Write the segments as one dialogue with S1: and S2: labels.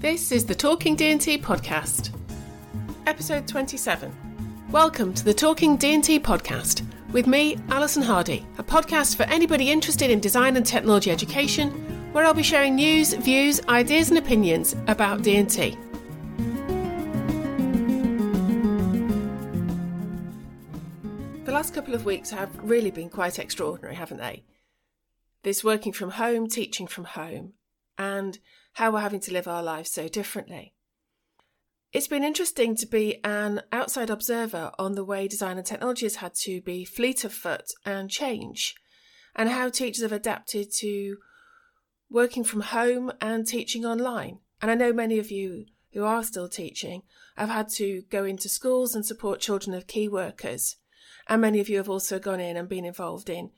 S1: This is the Talking D&T podcast, episode 27. Welcome to the Talking D&T podcast with me, Alison Hardy, a podcast for anybody interested in design and technology education, where I'll be sharing news, views, ideas and opinions about D&T. The last couple of weeks have really been quite extraordinary, haven't they? This working from home, teaching from home, and how we're having to live our lives so differently. It's been interesting to be an outside observer on the way design and technology has had to be fleet of foot and change, and how teachers have adapted to working from home and teaching online. And I know many of you who are still teaching have had to go into schools and support children of key workers. And many of you have also gone in and been involved in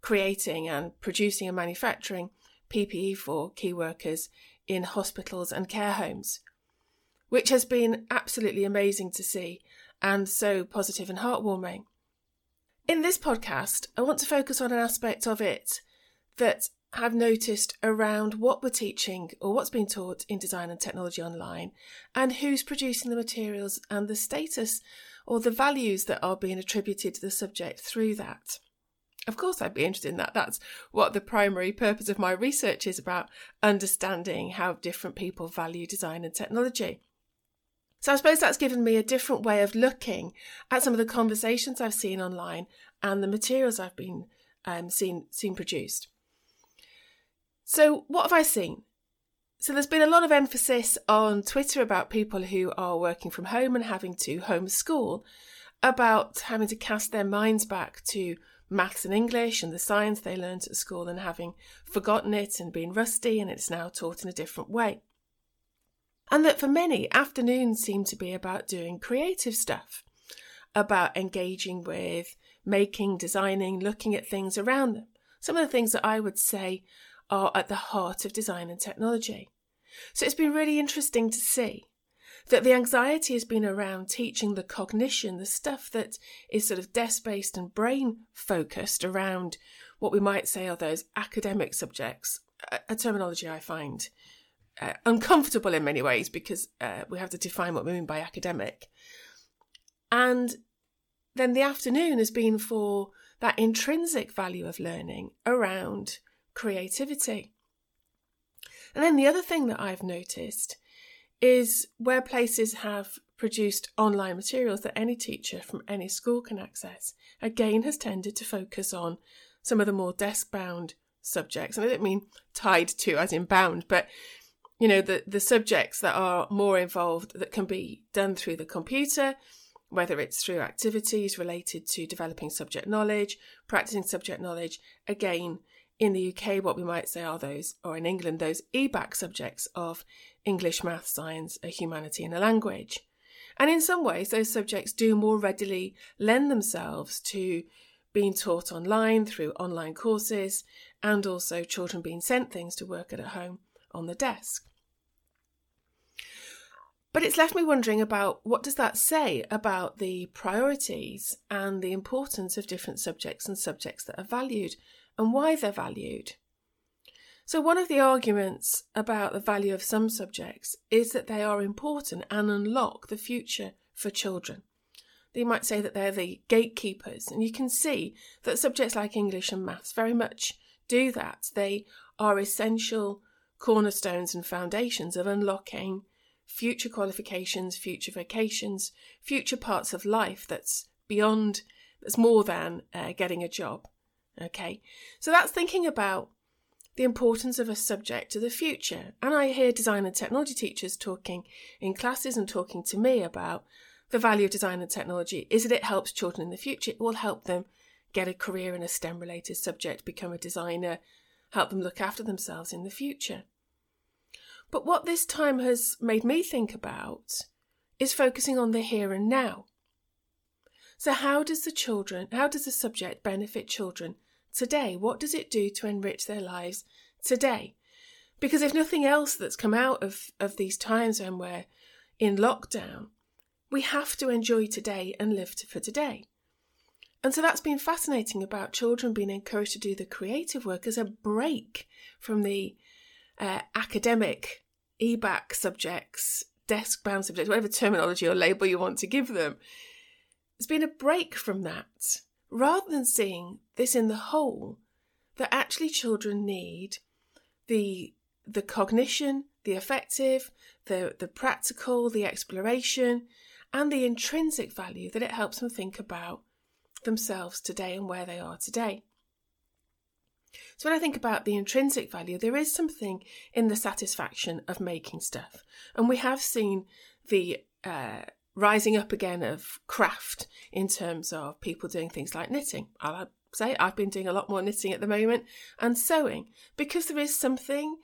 S1: creating and producing and manufacturing PPE for key workers in hospitals and care homes, which has been absolutely amazing to see and so positive and heartwarming. In this podcast, I want to focus on an aspect of it that I've noticed around what we're teaching or what's being taught in design and technology online and who's producing the materials and the status or the values that are being attributed to the subject through that. Of course, I'd be interested in that. That's what the primary purpose of my research is about understanding how different people value design and technology. So I suppose that's given me a different way of looking at some of the conversations I've seen online and the materials I've been um, seen seen produced. So what have I seen? So there's been a lot of emphasis on Twitter about people who are working from home and having to homeschool, about having to cast their minds back to maths and English and the science they learnt at school and having forgotten it and been rusty and it's now taught in a different way. And that for many, afternoons seem to be about doing creative stuff, about engaging with making, designing, looking at things around them. Some of the things that I would say are at the heart of design and technology. So it's been really interesting to see that the anxiety has been around teaching the cognition, the stuff that is sort of desk based and brain focused around what we might say are those academic subjects, a, a terminology I find uh, uncomfortable in many ways because uh, we have to define what we mean by academic. And then the afternoon has been for that intrinsic value of learning around creativity. And then the other thing that I've noticed is where places have produced online materials that any teacher from any school can access, again has tended to focus on some of the more desk bound subjects. And I don't mean tied to as in bound, but you know, the, the subjects that are more involved that can be done through the computer, whether it's through activities related to developing subject knowledge, practicing subject knowledge, again, in the UK, what we might say are those, or in England, those EBacc subjects of English, math, science, a humanity, and a language. And in some ways, those subjects do more readily lend themselves to being taught online through online courses and also children being sent things to work at, at home on the desk. But it's left me wondering about what does that say about the priorities and the importance of different subjects and subjects that are valued and why they're valued. So, one of the arguments about the value of some subjects is that they are important and unlock the future for children. They might say that they're the gatekeepers, and you can see that subjects like English and maths very much do that. They are essential cornerstones and foundations of unlocking future qualifications, future vocations, future parts of life that's beyond, that's more than uh, getting a job. Okay, so that's thinking about the importance of a subject to the future. And I hear design and technology teachers talking in classes and talking to me about the value of design and technology is that it helps children in the future. It will help them get a career in a STEM related subject, become a designer, help them look after themselves in the future. But what this time has made me think about is focusing on the here and now. So how does the children, how does the subject benefit children today? What does it do to enrich their lives today? Because if nothing else that's come out of, of these times when we're in lockdown, we have to enjoy today and live for today. And so that's been fascinating about children being encouraged to do the creative work as a break from the uh, academic EBacc subjects, desk bound subjects, whatever terminology or label you want to give them. It's been a break from that rather than seeing this in the whole, that actually children need the the cognition, the affective, the the practical, the exploration, and the intrinsic value that it helps them think about themselves today and where they are today. So when I think about the intrinsic value, there is something in the satisfaction of making stuff, and we have seen the uh, rising up again of craft in terms of people doing things like knitting. I'll say I've been doing a lot more knitting at the moment and sewing because there is something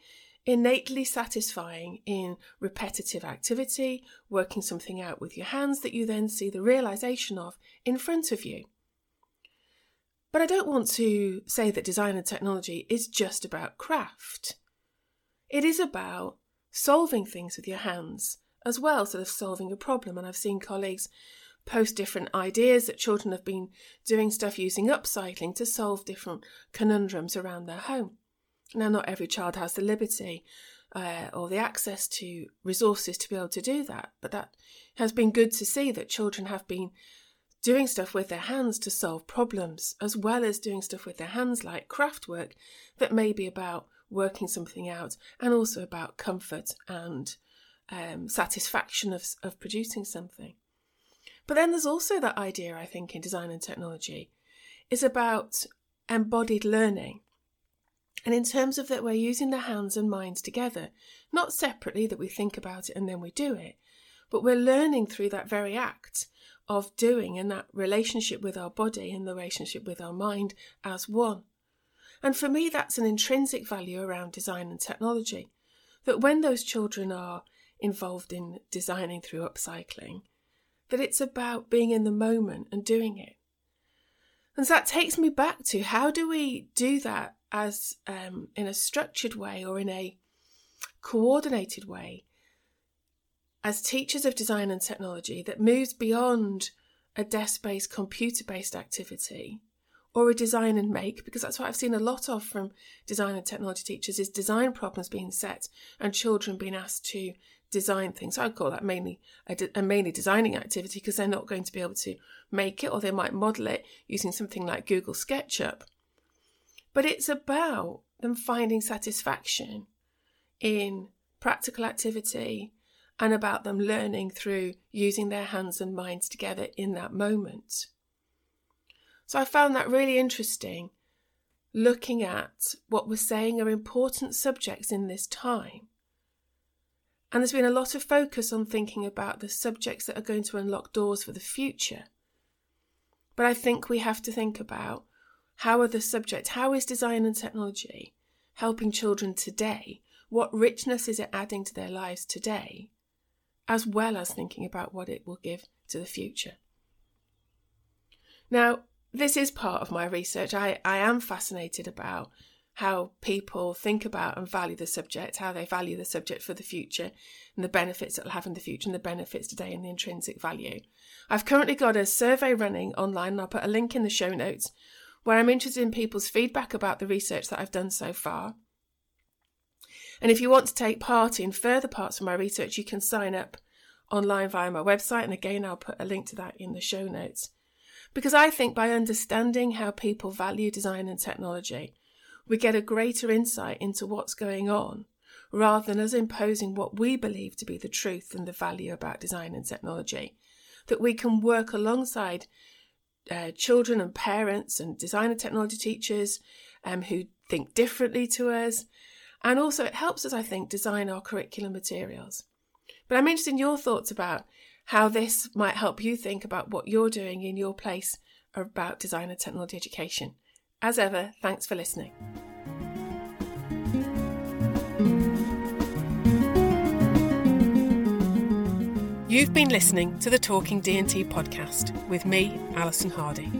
S1: innately satisfying in repetitive activity, working something out with your hands that you then see the realization of in front of you. But I don't want to say that design and technology is just about craft. It is about solving things with your hands as well, sort of solving a problem. And I've seen colleagues post different ideas that children have been doing stuff using upcycling to solve different conundrums around their home. Now, not every child has the liberty uh, or the access to resources to be able to do that, but that has been good to see that children have been doing stuff with their hands to solve problems, as well as doing stuff with their hands like craft work that may be about working something out and also about comfort and um, satisfaction of, of producing something. But then there's also that idea, I think, in design and technology, is about embodied learning. And in terms of that, we're using the hands and minds together, not separately that we think about it and then we do it, but we're learning through that very act of doing and that relationship with our body and the relationship with our mind as one. And for me, that's an intrinsic value around design and technology. That when those children are involved in designing through upcycling, that it's about being in the moment and doing it. And so that takes me back to how do we do that as um, in a structured way or in a coordinated way as teachers of design and technology that moves beyond a desk based, computer based activity or a design and make, because that's what I've seen a lot of from design and technology teachers is design problems being set and children being asked to design things. So I call that mainly a, de- a mainly designing activity because they're not going to be able to make it or they might model it using something like Google SketchUp. But it's about them finding satisfaction in practical activity and about them learning through using their hands and minds together in that moment. So I found that really interesting looking at what we're saying are important subjects in this time and there's been a lot of focus on thinking about the subjects that are going to unlock doors for the future. But I think we have to think about how are the subjects, how is design and technology helping children today? What richness is it adding to their lives today? As well as thinking about what it will give to the future. Now, this is part of my research. I, I am fascinated about how people think about and value the subject, how they value the subject for the future, and the benefits it'll have in the future, and the benefits today, and the intrinsic value. I've currently got a survey running online, and I'll put a link in the show notes where I'm interested in people's feedback about the research that I've done so far. And if you want to take part in further parts of my research, you can sign up online via my website. And again, I'll put a link to that in the show notes. Because I think by understanding how people value design and technology, we get a greater insight into what's going on rather than us imposing what we believe to be the truth and the value about design and technology. That we can work alongside uh, children and parents and design and technology teachers um, who think differently to us. And also, it helps us, I think, design our curriculum materials. But I'm interested in your thoughts about how this might help you think about what you're doing in your place about design and technology education. As ever, thanks for listening. You've been listening to the Talking D&T podcast with me, Alison Hardy.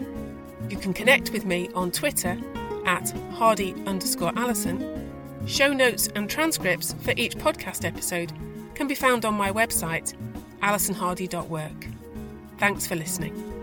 S1: You can connect with me on Twitter at Hardy underscore Alison. Show notes and transcripts for each podcast episode can be found on my website, alisonhardy.work. Thanks for listening.